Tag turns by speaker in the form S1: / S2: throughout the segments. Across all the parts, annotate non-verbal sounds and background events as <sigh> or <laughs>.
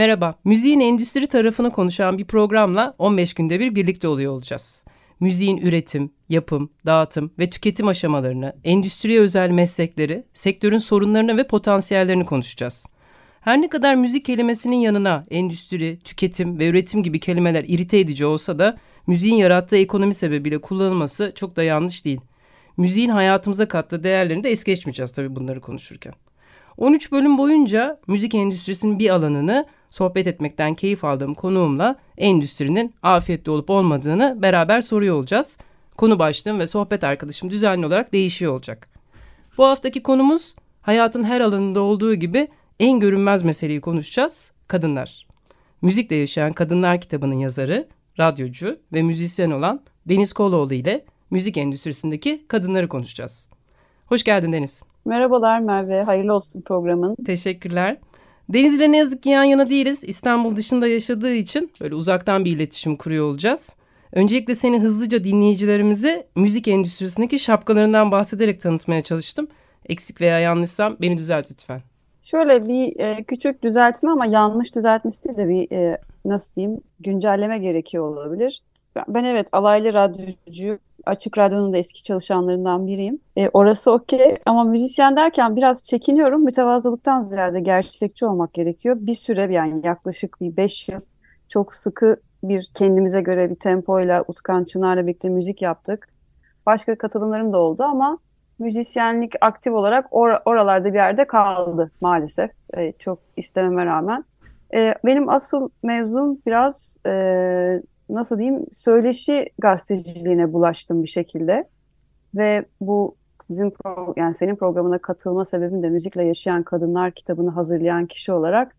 S1: Merhaba, müziğin endüstri tarafını konuşan bir programla 15 günde bir birlikte oluyor olacağız. Müziğin üretim, yapım, dağıtım ve tüketim aşamalarını, endüstriye özel meslekleri, sektörün sorunlarını ve potansiyellerini konuşacağız. Her ne kadar müzik kelimesinin yanına endüstri, tüketim ve üretim gibi kelimeler irite edici olsa da müziğin yarattığı ekonomi sebebiyle kullanılması çok da yanlış değil. Müziğin hayatımıza kattığı değerlerini de es geçmeyeceğiz tabii bunları konuşurken. 13 bölüm boyunca müzik endüstrisinin bir alanını sohbet etmekten keyif aldığım konuğumla endüstrinin afiyetli olup olmadığını beraber soruyor olacağız. Konu başlığım ve sohbet arkadaşım düzenli olarak değişiyor olacak. Bu haftaki konumuz hayatın her alanında olduğu gibi en görünmez meseleyi konuşacağız. Kadınlar. Müzikle Yaşayan Kadınlar kitabının yazarı, radyocu ve müzisyen olan Deniz Koloğlu ile müzik endüstrisindeki kadınları konuşacağız. Hoş geldin Deniz.
S2: Merhabalar Merve, hayırlı olsun programın.
S1: Teşekkürler. Deniz ile ne yazık ki yan yana değiliz. İstanbul dışında yaşadığı için böyle uzaktan bir iletişim kuruyor olacağız. Öncelikle seni hızlıca dinleyicilerimize müzik endüstrisindeki şapkalarından bahsederek tanıtmaya çalıştım. Eksik veya yanlışsam beni düzelt lütfen.
S2: Şöyle bir e, küçük düzeltme ama yanlış düzeltmesi de bir e, nasıl diyeyim güncelleme gerekiyor olabilir. Ben, ben evet alaylı radyocu Açık Radyo'nun da eski çalışanlarından biriyim. E, orası okey ama müzisyen derken biraz çekiniyorum. Mütevazılıktan ziyade gerçekçi olmak gerekiyor. Bir süre yani yaklaşık bir beş yıl çok sıkı bir kendimize göre bir tempoyla Utkan Çınar'la birlikte müzik yaptık. Başka katılımlarım da oldu ama müzisyenlik aktif olarak or oralarda bir yerde kaldı maalesef. E, çok istememe rağmen. E, benim asıl mevzum biraz e, nasıl diyeyim söyleşi gazeteciliğine bulaştım bir şekilde. Ve bu sizin yani senin programına katılma sebebim de müzikle yaşayan kadınlar kitabını hazırlayan kişi olarak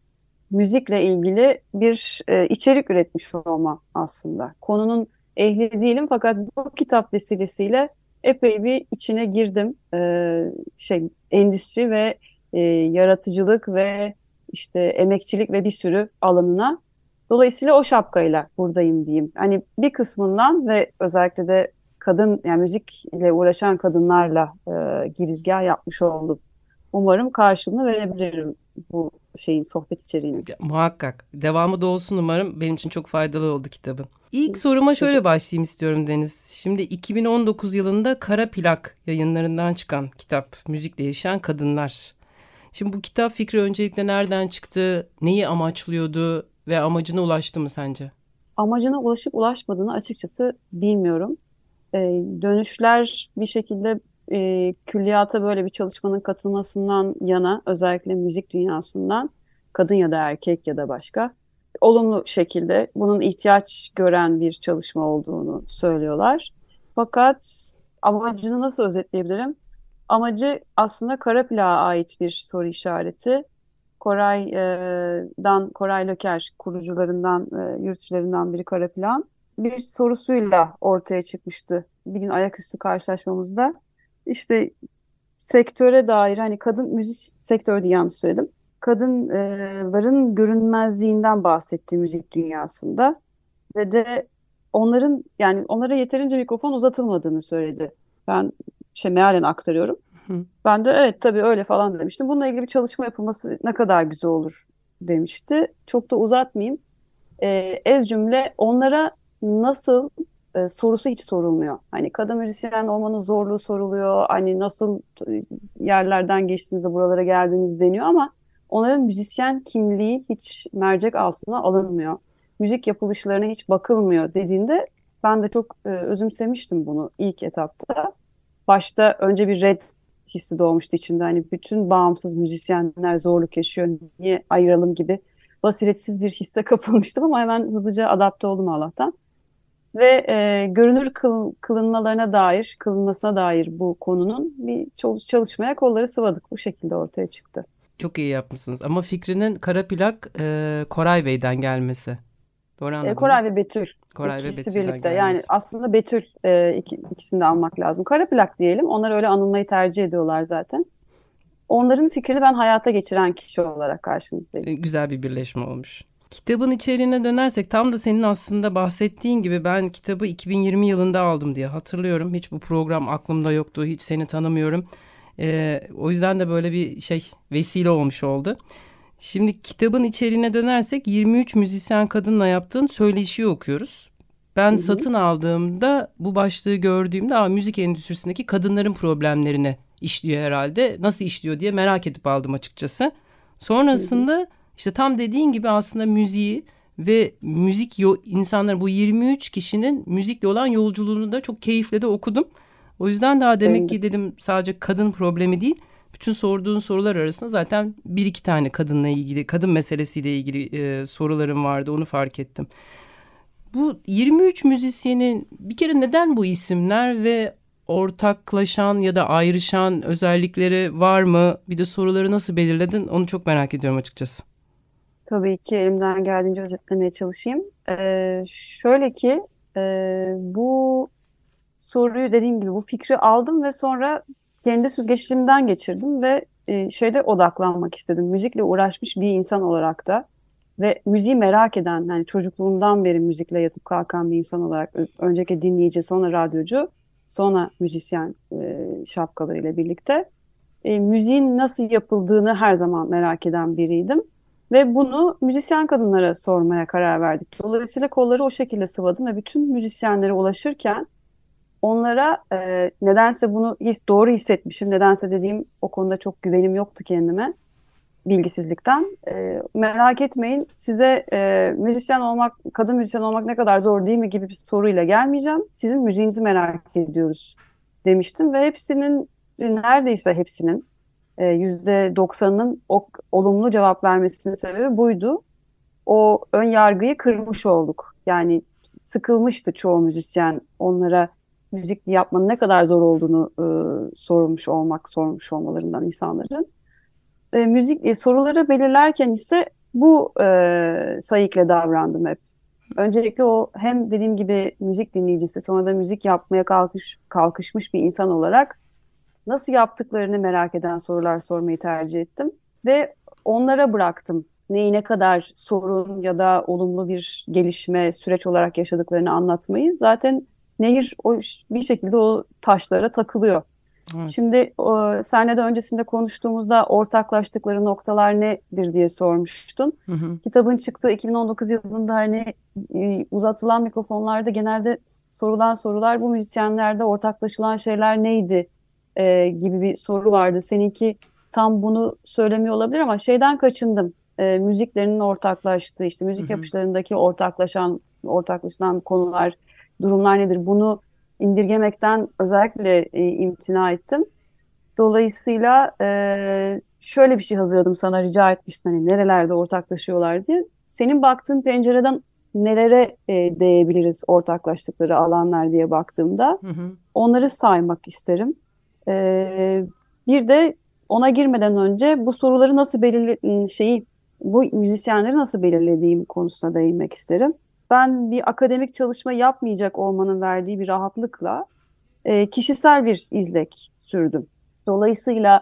S2: müzikle ilgili bir e, içerik üretmiş olma aslında. Konunun ehli değilim fakat bu kitap vesilesiyle epey bir içine girdim. E, şey endüstri ve e, yaratıcılık ve işte emekçilik ve bir sürü alanına. Dolayısıyla o şapkayla buradayım diyeyim. Hani bir kısmından ve özellikle de kadın yani müzikle uğraşan kadınlarla e, girizgah yapmış oldum. Umarım karşılığını verebilirim bu şeyin sohbet içeriğini.
S1: Muhakkak. Devamı da olsun umarım. Benim için çok faydalı oldu kitabın. İlk soruma şöyle başlayayım istiyorum Deniz. Şimdi 2019 yılında Kara Plak yayınlarından çıkan kitap Müzikle Yaşayan Kadınlar. Şimdi bu kitap fikri öncelikle nereden çıktı? Neyi amaçlıyordu? Ve amacına ulaştı mı sence?
S2: Amacına ulaşıp ulaşmadığını açıkçası bilmiyorum. Ee, dönüşler bir şekilde e, külliyata böyle bir çalışmanın katılmasından yana özellikle müzik dünyasından kadın ya da erkek ya da başka olumlu şekilde bunun ihtiyaç gören bir çalışma olduğunu söylüyorlar. Fakat amacını nasıl özetleyebilirim? Amacı aslında kara plağa ait bir soru işareti. Koray'dan, Koray Löker kurucularından, yürütücülerinden biri kara plan bir sorusuyla ortaya çıkmıştı. Bir gün ayaküstü karşılaşmamızda. İşte sektöre dair hani kadın müzik sektörü diye yanlış söyledim. Kadınların görünmezliğinden bahsetti müzik dünyasında ve de onların yani onlara yeterince mikrofon uzatılmadığını söyledi. Ben şey mealen aktarıyorum. Hı. Ben de evet tabii öyle falan demiştim. Bununla ilgili bir çalışma yapılması ne kadar güzel olur demişti. Çok da uzatmayayım. Ee, ez cümle onlara nasıl e, sorusu hiç sorulmuyor. Hani kadın müzisyen olmanın zorluğu soruluyor. Hani nasıl yerlerden geçtiğinizde buralara geldiniz deniyor ama onların müzisyen kimliği hiç mercek altına alınmıyor. Müzik yapılışlarına hiç bakılmıyor dediğinde ben de çok e, özümsemiştim bunu ilk etapta. Başta önce bir red hissi doğmuştu içimde. Hani bütün bağımsız müzisyenler zorluk yaşıyor. Niye ayıralım gibi basiretsiz bir hisse <laughs> kapılmıştım ama hemen hızlıca adapte oldum Allah'tan. ve e, görünür kıl, kılınmalarına dair, kılınmasına dair bu konunun bir çalışmaya kolları sıvadık. Bu şekilde ortaya çıktı.
S1: Çok iyi yapmışsınız ama fikrinin kara plak e, Koray Bey'den gelmesi. Doğru anladım.
S2: E, Koray ve Betül.
S1: Koray
S2: İkisi
S1: ve Betül'den
S2: birlikte.
S1: gelmesi.
S2: Yani aslında Betül e, iki, ikisini de almak lazım. Kara plak diyelim. Onlar öyle anılmayı tercih ediyorlar zaten. Onların fikrini ben hayata geçiren kişi olarak karşınızdayım.
S1: E, Güzel bir birleşme olmuş. Kitabın içeriğine dönersek tam da senin aslında bahsettiğin gibi ben kitabı 2020 yılında aldım diye hatırlıyorum. Hiç bu program aklımda yoktu. Hiç seni tanımıyorum. Ee, o yüzden de böyle bir şey vesile olmuş oldu. Şimdi kitabın içeriğine dönersek 23 müzisyen kadınla yaptığın söyleşiyi okuyoruz. Ben
S2: Hı hı.
S1: satın aldığımda bu başlığı gördüğümde Aa, müzik endüstrisindeki kadınların problemlerini işliyor herhalde. Nasıl işliyor diye merak edip aldım açıkçası. Sonrasında işte tam dediğin gibi aslında müziği ve müzik insanların bu 23 kişinin müzikle olan yolculuğunu da çok keyifle de okudum. O yüzden daha demek ki dedim sadece kadın problemi değil. Bütün sorduğun sorular arasında zaten bir iki tane kadınla ilgili, kadın meselesiyle ilgili e, sorularım vardı. Onu fark ettim. Bu 23 müzisyenin bir kere neden bu isimler ve ortaklaşan ya da ayrışan özellikleri var mı? Bir de soruları nasıl belirledin? Onu çok merak ediyorum açıkçası.
S2: Tabii ki elimden geldiğince özetlemeye çalışayım. Ee, şöyle ki e, bu soruyu dediğim gibi bu fikri aldım ve sonra kendi süzgeçlerimden geçirdim ve e, şeyde odaklanmak istedim. Müzikle uğraşmış bir insan olarak da ve müziği merak eden, yani çocukluğumdan beri müzikle yatıp kalkan bir insan olarak önceki dinleyici, sonra radyocu, sonra müzisyen e, şapkalarıyla birlikte e, müziğin nasıl yapıldığını her zaman merak eden biriydim. Ve bunu müzisyen kadınlara sormaya karar verdik. Dolayısıyla kolları o şekilde sıvadım ve bütün müzisyenlere ulaşırken onlara e, nedense bunu his, doğru hissetmişim. Nedense dediğim o konuda çok güvenim yoktu kendime bilgisizlikten. E, merak etmeyin size e, müzisyen olmak, kadın müzisyen olmak ne kadar zor değil mi gibi bir soruyla gelmeyeceğim. Sizin müziğinizi merak ediyoruz demiştim ve hepsinin neredeyse hepsinin e, yüzde doksanının olumlu cevap vermesinin sebebi buydu. O ön yargıyı kırmış olduk. Yani sıkılmıştı çoğu müzisyen onlara müzik yapmanın ne kadar zor olduğunu e, sormuş olmak, sormuş olmalarından insanların. E, müzik e, soruları belirlerken ise bu e, sayıkla davrandım hep. Öncelikle o hem dediğim gibi müzik dinleyicisi sonra da müzik yapmaya kalkış, kalkışmış bir insan olarak nasıl yaptıklarını merak eden sorular sormayı tercih ettim. Ve onlara bıraktım neyi ne kadar sorun ya da olumlu bir gelişme süreç olarak yaşadıklarını anlatmayı. Zaten nehir o bir şekilde o taşlara takılıyor.
S1: Evet.
S2: Şimdi o, senle de öncesinde konuştuğumuzda ortaklaştıkları noktalar nedir diye sormuştun.
S1: Hı hı.
S2: Kitabın çıktığı 2019 yılında hani e, uzatılan mikrofonlarda genelde sorulan sorular bu müzisyenlerde ortaklaşılan şeyler neydi e, gibi bir soru vardı. Seninki tam bunu söylemiyor olabilir ama şeyden kaçındım. E, müziklerinin ortaklaştığı işte müzik
S1: Hı hı.
S2: yapışlarındaki ortaklaşan ortaklaşılan konular, durumlar nedir? Bunu indirgemekten özellikle e, imtina ettim. Dolayısıyla e, şöyle bir şey hazırladım sana rica etmiştin hani nerelerde ortaklaşıyorlar diye. Senin baktığın pencereden nelere e, değebiliriz ortaklaştıkları alanlar diye baktığımda
S1: Hı hı.
S2: onları saymak isterim. E, bir de ona girmeden önce bu soruları nasıl belirle şeyi bu müzisyenleri nasıl belirlediğim konusuna değinmek isterim. Ben bir akademik çalışma yapmayacak olmanın verdiği bir rahatlıkla e, kişisel bir izlek sürdüm. Dolayısıyla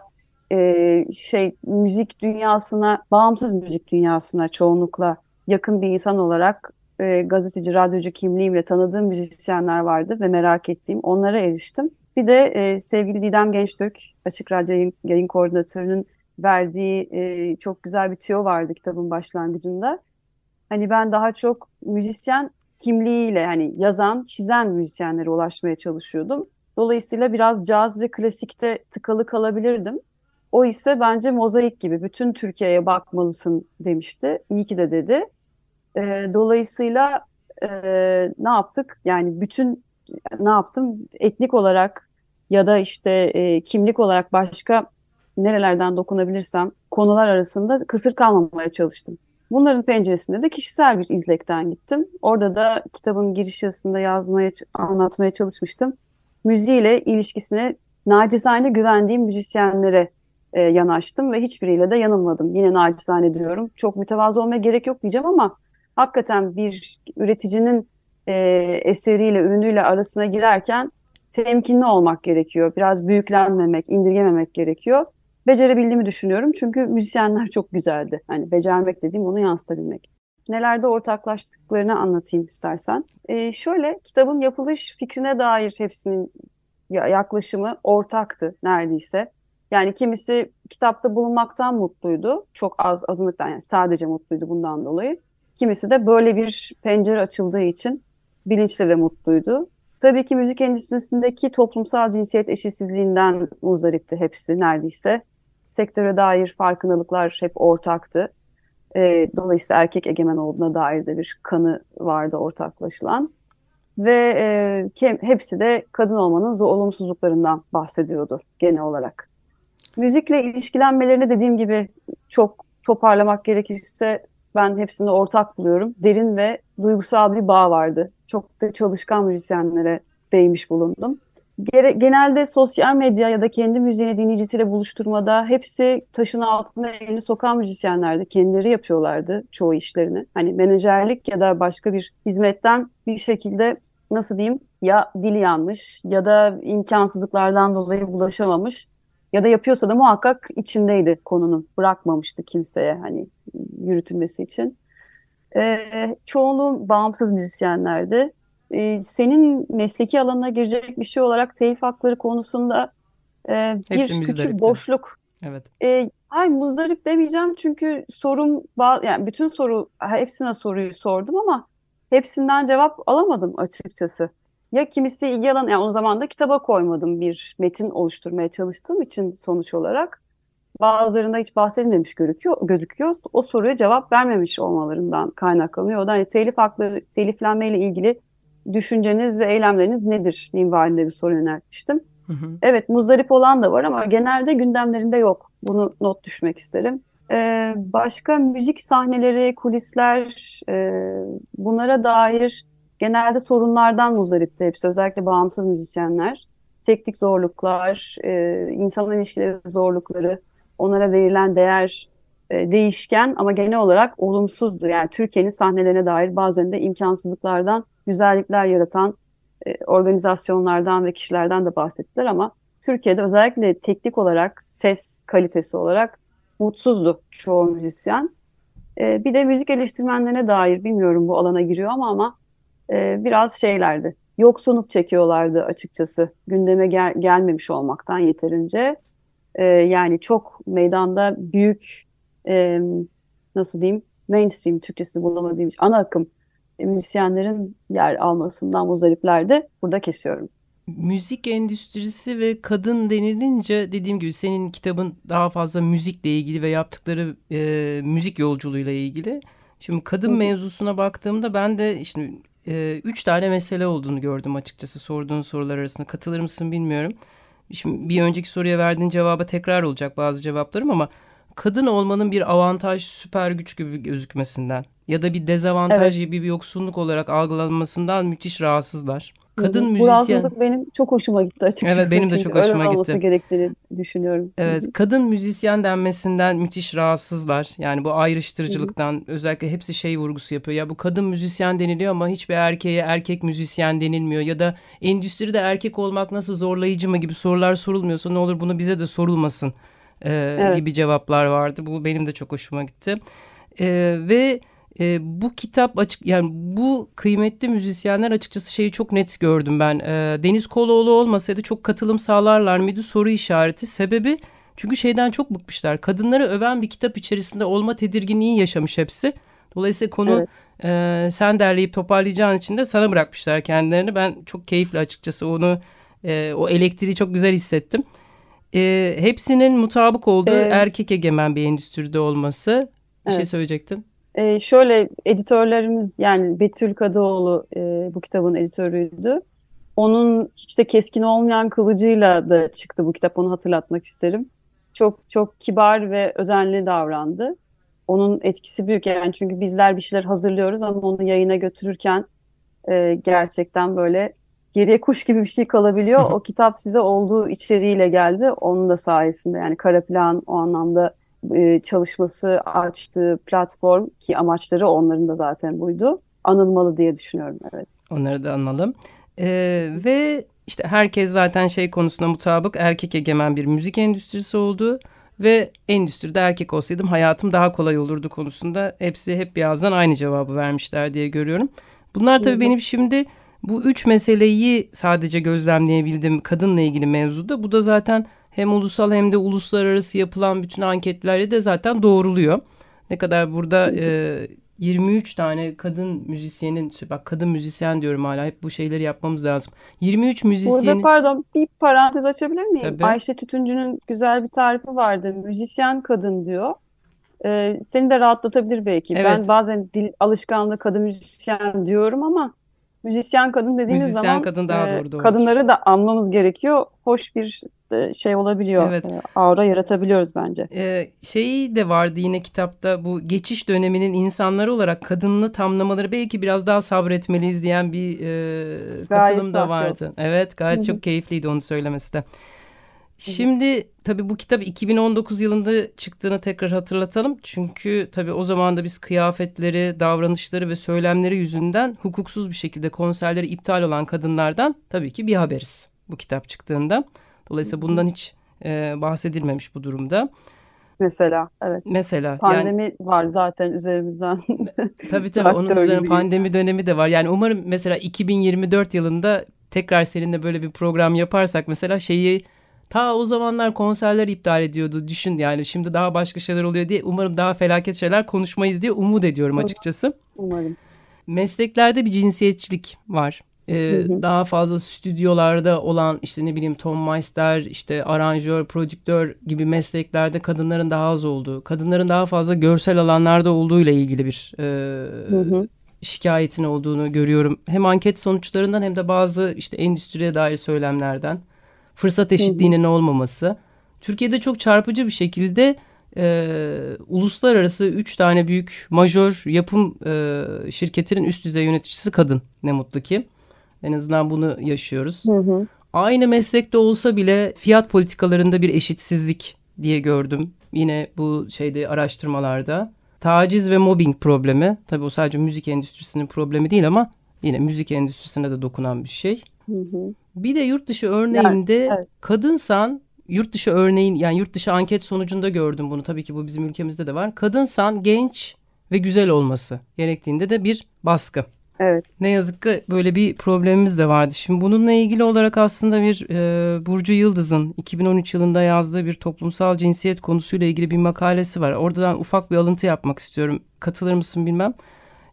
S2: e, şey müzik dünyasına, bağımsız müzik dünyasına çoğunlukla yakın bir insan olarak e, gazeteci, radyocu kimliğimle tanıdığım müzisyenler vardı ve merak ettiğim onlara eriştim. Bir de e, sevgili Didem Gençtürk, Açık Radyo yayın, yayın koordinatörünün verdiği e, çok güzel bir tüyo vardı kitabın başlangıcında. Hani ben daha çok müzisyen kimliğiyle hani yazan, çizen müzisyenlere ulaşmaya çalışıyordum. Dolayısıyla biraz caz ve klasikte tıkalı kalabilirdim. O ise bence mozaik gibi bütün Türkiye'ye bakmalısın demişti. İyi ki de dedi. E, dolayısıyla e, ne yaptık? Yani bütün ne yaptım? Etnik olarak ya da işte e, kimlik olarak başka nerelerden dokunabilirsem konular arasında kısır kalmamaya çalıştım. Bunların penceresinde de kişisel bir izlekten gittim. Orada da kitabın giriş yazısında yazmaya, anlatmaya çalışmıştım. Müziğiyle ilişkisine nacizane güvendiğim müzisyenlere e, yanaştım ve hiçbiriyle de yanılmadım. Yine nacizane diyorum. Çok mütevazı olmaya gerek yok diyeceğim ama hakikaten bir üreticinin e, eseriyle, ürünüyle arasına girerken temkinli olmak gerekiyor. Biraz büyüklenmemek, indirgememek gerekiyor. Becerebildiğimi düşünüyorum çünkü müzisyenler çok güzeldi. Hani becermek dediğim onu yansıtabilmek. Nelerde ortaklaştıklarını anlatayım istersen. Ee, şöyle kitabın yapılış fikrine dair hepsinin yaklaşımı ortaktı neredeyse. Yani kimisi kitapta bulunmaktan mutluydu. Çok az azınlıktan yani sadece mutluydu bundan dolayı. Kimisi de böyle bir pencere açıldığı için bilinçli ve mutluydu. Tabii ki müzik endüstrisindeki toplumsal cinsiyet eşitsizliğinden muzdaripti hepsi neredeyse. Sektöre dair farkındalıklar hep ortaktı. E, dolayısıyla erkek egemen olduğuna dair de bir kanı vardı ortaklaşılan. Ve e, hepsi de kadın olmanın olumsuzluklarından bahsediyordu genel olarak. Müzikle ilişkilenmelerini dediğim gibi çok toparlamak gerekirse ben hepsini ortak buluyorum. Derin ve duygusal bir bağ vardı. Çok da çalışkan müzisyenlere değmiş bulundum. Genelde sosyal medya ya da kendi müziğini dinleyicisiyle buluşturmada hepsi taşın altına elini sokan müzisyenlerdi. Kendileri yapıyorlardı çoğu işlerini. Hani menajerlik ya da başka bir hizmetten bir şekilde nasıl diyeyim ya dili yanmış ya da imkansızlıklardan dolayı bulaşamamış ya da yapıyorsa da muhakkak içindeydi konunun. Bırakmamıştı kimseye hani yürütülmesi için. E, çoğunluğu bağımsız müzisyenlerdi. E, senin mesleki alanına girecek bir şey olarak telif hakları konusunda e, bir küçük boşluk.
S1: Evet.
S2: E, ay muzdarip demeyeceğim çünkü sorum yani bütün soru hepsine soruyu sordum ama hepsinden cevap alamadım açıkçası. Ya kimisi yalan yani o zaman da kitaba koymadım bir metin oluşturmaya çalıştığım için sonuç olarak bazılarında hiç bahsedilmemiş gözüküyor, gözüküyor. O soruya cevap vermemiş olmalarından kaynaklanıyor. O da hani telif hakları, teliflenmeyle ilgili düşünceniz ve eylemleriniz nedir minvalinde bir soru yöneltmiştim. Hı hı. Evet muzdarip olan da var ama genelde gündemlerinde yok. Bunu not düşmek isterim. Ee, başka müzik sahneleri, kulisler e, bunlara dair genelde sorunlardan muzdaripti hepsi. Özellikle bağımsız müzisyenler. Teknik zorluklar, e, insan ilişkileri zorlukları, onlara verilen değer e, değişken ama genel olarak olumsuzdu. Yani Türkiye'nin sahnelerine dair bazen de imkansızlıklardan güzellikler yaratan e, organizasyonlardan ve kişilerden de bahsettiler ama Türkiye'de özellikle teknik olarak ses kalitesi olarak mutsuzdu çoğu müzisyen. E, bir de müzik eleştirmenlerine dair bilmiyorum bu alana giriyor ama ama e, biraz şeylerdi. Yoksunluk çekiyorlardı açıkçası gündeme gel gelmemiş olmaktan yeterince. E, yani çok meydanda büyük e, nasıl diyeyim mainstream Türkçesini bulamadığım ana akım müzisyenlerin yer almasından muzdaripler burada kesiyorum.
S1: Müzik endüstrisi ve kadın denilince dediğim gibi senin kitabın daha fazla müzikle ilgili ve yaptıkları e, müzik yolculuğuyla ilgili. Şimdi kadın Hı. mevzusuna baktığımda ben de şimdi e, üç tane mesele olduğunu gördüm açıkçası sorduğun sorular arasında. Katılır mısın bilmiyorum. Şimdi bir önceki soruya verdiğin cevaba tekrar olacak bazı cevaplarım ama kadın olmanın bir avantaj, süper güç gibi gözükmesinden ya da bir dezavantaj evet. gibi bir yoksunluk olarak algılanmasından müthiş rahatsızlar.
S2: Kadın müzisyen... Bu rahatsızlık benim çok hoşuma gitti açıkçası.
S1: Evet benim de çok hoşuma gitti. olması
S2: gerektiğini düşünüyorum.
S1: Evet kadın müzisyen denmesinden müthiş rahatsızlar. Yani bu ayrıştırıcılıktan Hı. özellikle hepsi şey vurgusu yapıyor. Ya bu kadın müzisyen deniliyor ama hiçbir erkeğe erkek müzisyen denilmiyor. Ya da endüstride erkek olmak nasıl zorlayıcı mı gibi sorular sorulmuyorsa ne olur bunu bize de sorulmasın e, evet. gibi cevaplar vardı. Bu benim de çok hoşuma gitti. E, ve e, bu kitap açık yani bu kıymetli müzisyenler açıkçası şeyi çok net gördüm ben. E, Deniz Koloğlu olmasaydı çok katılım sağlarlar mıydı soru işareti. Sebebi çünkü şeyden çok bıkmışlar. Kadınları öven bir kitap içerisinde olma tedirginliği yaşamış hepsi. Dolayısıyla konu evet. e, sen derleyip toparlayacağın için de sana bırakmışlar kendilerini. Ben çok keyifli açıkçası onu e, o elektriği çok güzel hissettim. E, hepsinin mutabık olduğu evet. erkek egemen bir endüstride olması. Bir şey evet. şey söyleyecektin.
S2: E, şöyle editörlerimiz yani Betül Kadıoğlu e, bu kitabın editörüydü. Onun hiç de keskin olmayan kılıcıyla da çıktı bu kitap onu hatırlatmak isterim. Çok çok kibar ve özenli davrandı. onun etkisi büyük yani çünkü bizler bir şeyler hazırlıyoruz ama onu yayına götürürken e, gerçekten böyle geriye kuş gibi bir şey kalabiliyor. O kitap size olduğu içeriğiyle geldi. Onun da sayesinde yani kara plan o anlamda e, çalışması açtığı platform ki amaçları onların da zaten buydu. Anılmalı diye düşünüyorum evet.
S1: Onları da analım. Ee, ve işte herkes zaten şey konusunda mutabık erkek egemen bir müzik endüstrisi oldu ve endüstride erkek olsaydım hayatım daha kolay olurdu konusunda hepsi hep birazdan aynı cevabı vermişler diye görüyorum. Bunlar tabii benim şimdi bu üç meseleyi sadece gözlemleyebildim kadınla ilgili mevzuda. Bu da zaten hem ulusal hem de uluslararası yapılan bütün anketlerle de zaten doğruluyor. Ne kadar burada e, 23 tane kadın müzisyenin, bak kadın müzisyen diyorum hala hep bu şeyleri yapmamız lazım. 23 müzisyenin...
S2: Burada pardon bir parantez açabilir miyim?
S1: Tabii.
S2: Ayşe Tütüncü'nün güzel bir tarifi vardı. Müzisyen kadın diyor. Ee, seni de rahatlatabilir belki.
S1: Evet.
S2: Ben bazen dil alışkanlığı kadın müzisyen diyorum ama müzisyen kadın dediğimiz
S1: Müzisyen
S2: zaman
S1: kadın daha
S2: e,
S1: doğru, doğru.
S2: kadınları da anmamız gerekiyor. Hoş bir e, şey olabiliyor.
S1: Evet.
S2: E, aura yaratabiliyoruz bence.
S1: Ee, şeyi de vardı yine kitapta bu geçiş döneminin insanları olarak kadınını tamlamaları belki biraz daha sabretmeliyiz diyen bir e, katılım da
S2: haklı.
S1: vardı. Evet gayet
S2: Hı hı.
S1: çok keyifliydi onu söylemesi de. Şimdi tabii bu kitap 2019 yılında çıktığını tekrar hatırlatalım. Çünkü tabii o zaman da biz kıyafetleri, davranışları ve söylemleri yüzünden hukuksuz bir şekilde konserleri iptal olan kadınlardan tabii ki bir haberiz bu kitap çıktığında. Dolayısıyla bundan hiç e, bahsedilmemiş bu durumda.
S2: Mesela evet.
S1: Mesela yani
S2: Pandemi var zaten üzerimizden. <laughs>
S1: tabii tabii onun üzerine pandemi dönemi de var. Yani umarım mesela 2024 yılında tekrar seninle böyle bir program yaparsak mesela şeyi ta o zamanlar konserler iptal ediyordu. Düşün yani şimdi daha başka şeyler oluyor diye umarım daha felaket şeyler konuşmayız diye umut ediyorum açıkçası.
S2: Umarım.
S1: Mesleklerde bir cinsiyetçilik var. Ee,
S2: Hı hı.
S1: daha fazla stüdyolarda olan işte ne bileyim Tom Meister, işte aranjör, prodüktör gibi mesleklerde kadınların daha az olduğu, kadınların daha fazla görsel alanlarda olduğu ile ilgili bir e,
S2: Hı
S1: şikayetin olduğunu görüyorum. Hem anket sonuçlarından hem de bazı işte endüstriye dair söylemlerden fırsat eşitliğinin olmaması. Türkiye'de çok çarpıcı bir şekilde e, uluslararası üç tane büyük majör yapım e, şirketinin üst düzey yöneticisi kadın ne mutlu ki. En azından bunu yaşıyoruz.
S2: Hı hı.
S1: Aynı meslekte olsa bile fiyat politikalarında bir eşitsizlik diye gördüm. Yine bu şeyde araştırmalarda. Taciz ve mobbing problemi. Tabii o sadece müzik endüstrisinin problemi değil ama yine müzik endüstrisine de dokunan bir şey.
S2: Hı hı.
S1: Bir de yurt dışı örneğinde
S2: evet.
S1: kadınsan yurt dışı örneğin yani yurt dışı anket sonucunda gördüm bunu. Tabii ki bu bizim ülkemizde de var. Kadınsan genç ve güzel olması gerektiğinde de bir baskı.
S2: Evet.
S1: Ne yazık ki böyle bir problemimiz de vardı. Şimdi bununla ilgili olarak aslında bir e, Burcu Yıldız'ın 2013 yılında yazdığı bir toplumsal cinsiyet konusuyla ilgili bir makalesi var. Oradan ufak bir alıntı yapmak istiyorum. Katılır mısın bilmem.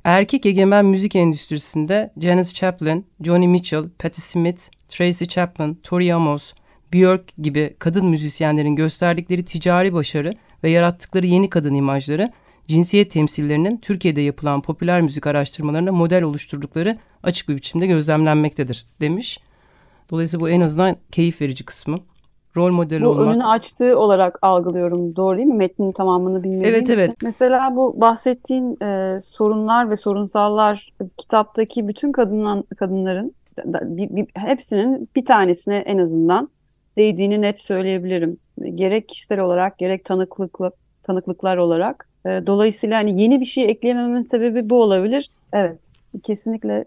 S1: Erkek egemen müzik endüstrisinde Janis Joplin, Joni Mitchell, Patti Smith, Tracy Chapman, Tori Amos, Björk gibi kadın müzisyenlerin gösterdikleri ticari başarı ve yarattıkları yeni kadın imajları cinsiyet temsillerinin Türkiye'de yapılan popüler müzik araştırmalarına model oluşturdukları açık bir biçimde gözlemlenmektedir demiş. Dolayısıyla bu en azından keyif verici kısmı. Rol model
S2: Bu
S1: olmak.
S2: önünü açtığı olarak algılıyorum. Doğru değil mi? Metnin tamamını bilmediğim
S1: Evet, evet.
S2: için. Mesela bu bahsettiğin e, sorunlar ve sorunsallar e, kitaptaki bütün kadınlan, kadınların da- bir- bir- hepsinin bir tanesine en azından değdiğini net söyleyebilirim. Gerek kişisel olarak gerek tanıklıkla, tanıklıklar olarak. E, dolayısıyla hani yeni bir şey ekleyemememin sebebi bu olabilir. Evet, kesinlikle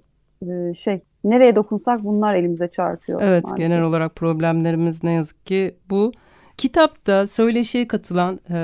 S2: e, şey nereye dokunsak bunlar elimize çarpıyor
S1: Evet
S2: maalesef.
S1: genel olarak problemlerimiz ne yazık ki bu. Kitapta söyleşiye katılan e,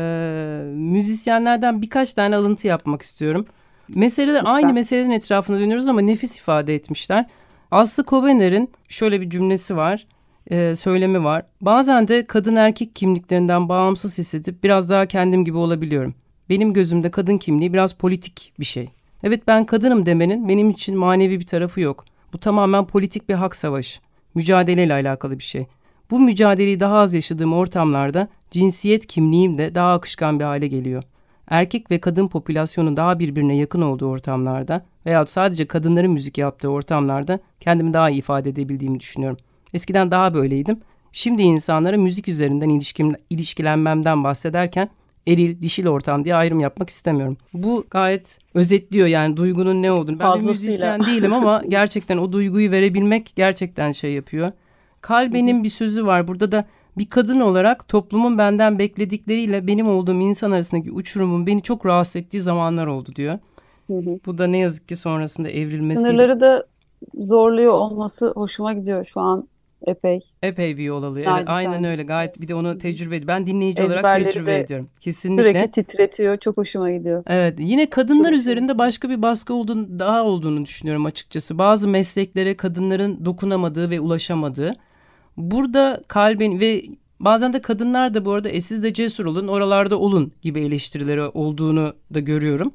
S1: müzisyenlerden birkaç tane alıntı yapmak istiyorum. Meseleler
S2: Lütfen.
S1: aynı meselelerin etrafında dönüyoruz ama nefis ifade etmişler. Aslı Kobener'in şöyle bir cümlesi var, e, söylemi var. Bazen de kadın erkek kimliklerinden bağımsız hissedip biraz daha kendim gibi olabiliyorum. Benim gözümde kadın kimliği biraz politik bir şey. Evet ben kadınım demenin benim için manevi bir tarafı yok. Bu tamamen politik bir hak savaşı. Mücadeleyle alakalı bir şey. Bu mücadeleyi daha az yaşadığım ortamlarda cinsiyet kimliğim de daha akışkan bir hale geliyor. Erkek ve kadın popülasyonun daha birbirine yakın olduğu ortamlarda veya sadece kadınların müzik yaptığı ortamlarda kendimi daha iyi ifade edebildiğimi düşünüyorum. Eskiden daha böyleydim. Şimdi insanlara müzik üzerinden ilişkim, ilişkilenmemden bahsederken eril, dişil ortam diye ayrım yapmak istemiyorum. Bu gayet özetliyor yani duygunun ne olduğunu. Ben bir müzisyen değilim ama <laughs> gerçekten o duyguyu verebilmek gerçekten şey yapıyor. Kalbe'nin bir sözü var. Burada da bir kadın olarak toplumun benden bekledikleriyle benim olduğum insan arasındaki uçurumun beni çok rahatsız ettiği zamanlar oldu diyor. Hı hı. Bu da ne yazık ki sonrasında evrilmesi.
S2: Sınırları da zorluyor olması hoşuma gidiyor şu an epey.
S1: Epey bir yol alıyor. Evet, aynen öyle. Gayet bir de onu tecrübe ediyor. Ben dinleyici olarak tecrübe ediyorum. Kesinlikle.
S2: Sürekli titretiyor. Çok hoşuma gidiyor.
S1: Evet. Yine kadınlar Çok üzerinde başka bir baskı olduğunu, daha olduğunu düşünüyorum açıkçası. Bazı mesleklere kadınların dokunamadığı ve ulaşamadığı. Burada kalbin ve bazen de kadınlar da bu arada e siz de cesur olun, oralarda olun gibi eleştirileri olduğunu da görüyorum.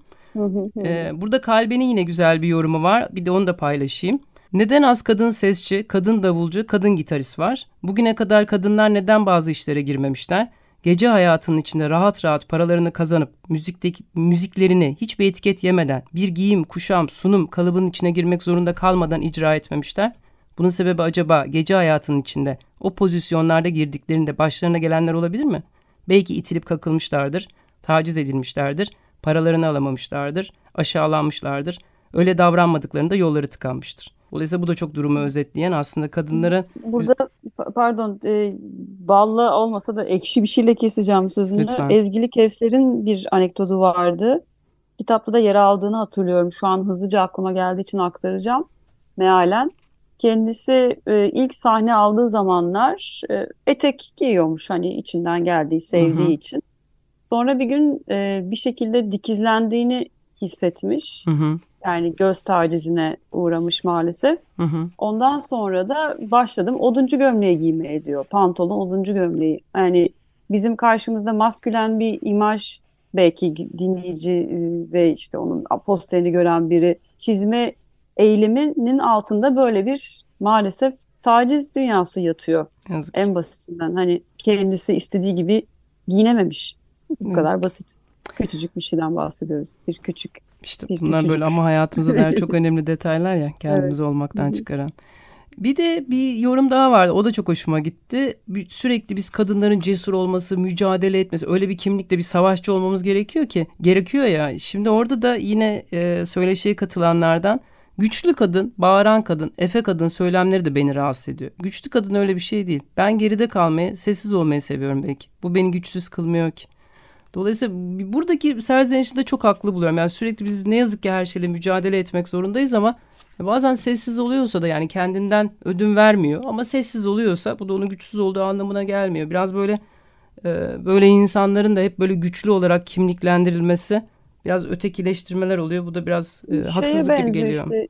S1: ee, burada kalbinin yine güzel bir yorumu var. Bir de onu da paylaşayım. Neden az kadın sesçi, kadın davulcu, kadın gitarist var? Bugüne kadar kadınlar neden bazı işlere girmemişler? Gece hayatının içinde rahat rahat paralarını kazanıp müzikteki müziklerini hiçbir etiket yemeden bir giyim, kuşam, sunum kalıbının içine girmek zorunda kalmadan icra etmemişler. Bunun sebebi acaba gece hayatının içinde o pozisyonlarda girdiklerinde başlarına gelenler olabilir mi? Belki itilip kakılmışlardır, taciz edilmişlerdir, paralarını alamamışlardır, aşağılanmışlardır. Öyle davranmadıklarında yolları tıkanmıştır. Dolayısıyla bu da çok durumu özetleyen aslında kadınlara...
S2: Burada pardon e, balla olmasa da ekşi bir şeyle keseceğim sözünü. Lütfen. Ezgili Kevser'in bir anekdotu vardı. Kitapta da yer aldığını hatırlıyorum. Şu an hızlıca aklıma geldiği için aktaracağım mealen. Kendisi e, ilk sahne aldığı zamanlar e, etek giyiyormuş hani içinden geldiği, sevdiği hı hı. için. Sonra bir gün e, bir şekilde dikizlendiğini hissetmiş. Hı hı. Yani göz tacizine uğramış maalesef. Hı hı. Ondan sonra da başladım oduncu gömleği giymeye diyor. Pantolon, oduncu gömleği. Yani bizim karşımızda maskülen bir imaj belki dinleyici e, ve işte onun posterini gören biri çizme eyleminin altında böyle bir maalesef taciz dünyası yatıyor. Yazık. En basitinden hani kendisi istediği gibi giyinememiş. Bu Yazık. kadar basit. Küçücük bir şeyden bahsediyoruz. Bir küçük.
S1: İşte bir bunlar küçücük. böyle ama hayatımıza dair çok <laughs> önemli detaylar ya kendimizi evet. olmaktan çıkaran. Bir de bir yorum daha vardı. O da çok hoşuma gitti. Sürekli biz kadınların cesur olması, mücadele etmesi, öyle bir kimlikle bir savaşçı olmamız gerekiyor ki. Gerekiyor ya. Şimdi orada da yine e, söyleşiye katılanlardan Güçlü kadın, bağıran kadın, efe kadın söylemleri de beni rahatsız ediyor. Güçlü kadın öyle bir şey değil. Ben geride kalmayı, sessiz olmayı seviyorum belki. Bu beni güçsüz kılmıyor ki. Dolayısıyla buradaki serzenişi de çok haklı buluyorum. Yani sürekli biz ne yazık ki her şeyle mücadele etmek zorundayız ama bazen sessiz oluyorsa da yani kendinden ödün vermiyor. Ama sessiz oluyorsa bu da onun güçsüz olduğu anlamına gelmiyor. Biraz böyle böyle insanların da hep böyle güçlü olarak kimliklendirilmesi biraz ötekileştirmeler oluyor. Bu da biraz e, haksızlık gibi geliyor. Işte,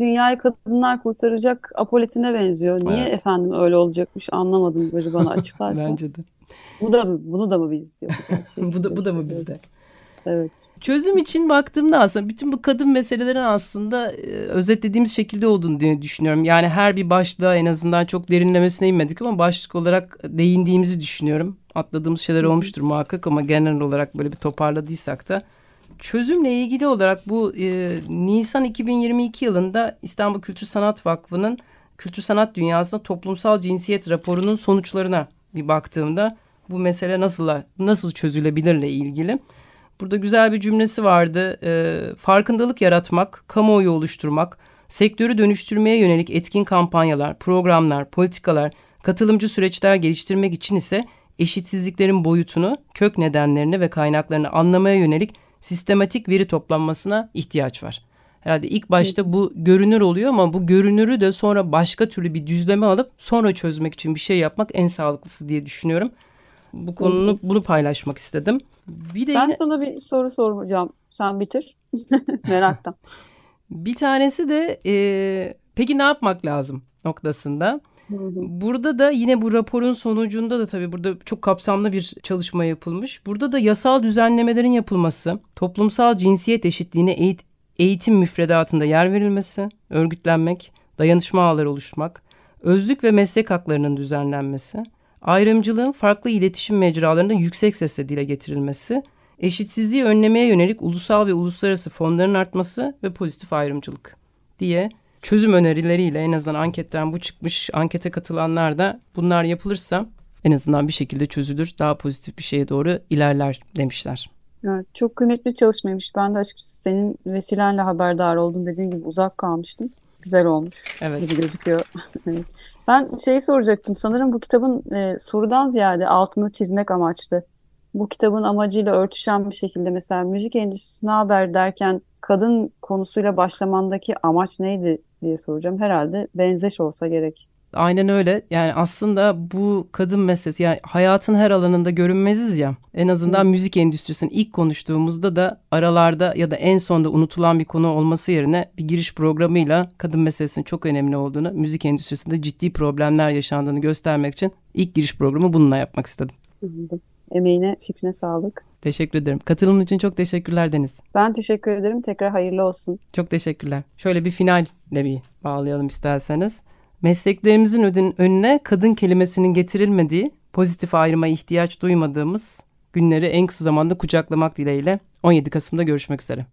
S2: dünyayı kadınlar kurtaracak apoletine benziyor. Niye evet. efendim öyle olacakmış anlamadım böyle bana açıklarsan. <laughs>
S1: Bence de.
S2: Bu da bunu da mı biz yapacağız? <laughs>
S1: Şey, bu da bu da mı bizde?
S2: Evet.
S1: Çözüm için baktığımda aslında bütün bu kadın meselelerin aslında e, özetlediğimiz şekilde olduğunu diye düşünüyorum. Yani her bir başlığa en azından çok derinlemesine inmedik ama başlık olarak değindiğimizi düşünüyorum. Atladığımız şeyler olmuştur muhakkak ama genel olarak böyle bir toparladıysak da çözümle ilgili olarak bu e, Nisan 2022 yılında İstanbul Kültür Sanat Vakfı'nın kültür sanat dünyasında toplumsal cinsiyet raporunun sonuçlarına bir baktığımda bu mesele nasıl nasıl çözülebilirle ilgili. Burada güzel bir cümlesi vardı. E, farkındalık yaratmak, kamuoyu oluşturmak, sektörü dönüştürmeye yönelik etkin kampanyalar, programlar, politikalar, katılımcı süreçler geliştirmek için ise eşitsizliklerin boyutunu, kök nedenlerini ve kaynaklarını anlamaya yönelik sistematik veri toplanmasına ihtiyaç var. Herhalde ilk başta bu görünür oluyor ama bu görünürü de sonra başka türlü bir düzleme alıp sonra çözmek için bir şey yapmak en sağlıklısı diye düşünüyorum. Bu konunu bunu paylaşmak istedim.
S2: Bir de ben yine... sana bir soru soracağım. Sen bitir. <laughs> Meraktan.
S1: bir tanesi de e, peki ne yapmak lazım noktasında. Burada da yine bu raporun sonucunda da tabii burada çok kapsamlı bir çalışma yapılmış. Burada da yasal düzenlemelerin yapılması, toplumsal cinsiyet eşitliğine eğit eğitim müfredatında yer verilmesi, örgütlenmek, dayanışma ağları oluşturmak, özlük ve meslek haklarının düzenlenmesi, ayrımcılığın farklı iletişim mecralarında yüksek sesle dile getirilmesi, eşitsizliği önlemeye yönelik ulusal ve uluslararası fonların artması ve pozitif ayrımcılık diye çözüm önerileriyle en azından anketten bu çıkmış ankete katılanlar da bunlar yapılırsa en azından bir şekilde çözülür, daha pozitif bir şeye doğru ilerler demişler.
S2: Evet, çok kıymetli çalışmaymış. Ben de açıkçası senin vesilenle haberdar oldum. Dediğim gibi uzak kalmıştım. Güzel olmuş
S1: Evet.
S2: gibi gözüküyor. <laughs> Evet. Ben şeyi soracaktım. Sanırım bu kitabın e, sorudan ziyade altını çizmek amaçlı. Bu kitabın amacıyla örtüşen bir şekilde mesela müzik endüstrisi ne haber derken kadın konusuyla başlamandaki amaç neydi diye soracağım. Herhalde benzeş olsa gerek.
S1: Aynen öyle. Yani aslında bu kadın meselesi yani hayatın her alanında görünmeziz ya. En azından müzik endüstrisinin ilk konuştuğumuzda da aralarda ya da en sonda unutulan bir konu olması yerine bir giriş programıyla kadın meselesinin çok önemli olduğunu, müzik endüstrisinde ciddi problemler yaşandığını göstermek için ilk giriş programı bununla yapmak istedim.
S2: Anladım. Emeğine, fikrine sağlık.
S1: Teşekkür ederim. Katılımın için çok teşekkürler Deniz.
S2: Ben teşekkür ederim. Tekrar hayırlı olsun.
S1: Çok teşekkürler. Şöyle bir finalle bir bağlayalım isterseniz. Mesleklerimizin önüne kadın kelimesinin getirilmediği, pozitif ayrıma ihtiyaç duymadığımız günleri en kısa zamanda kucaklamak dileğiyle 17 Kasım'da görüşmek üzere.